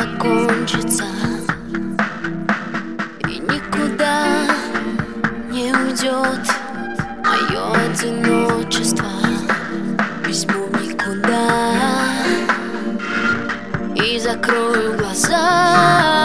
закончится И никуда не уйдет мое одиночество. Без никуда. И закрою глаза.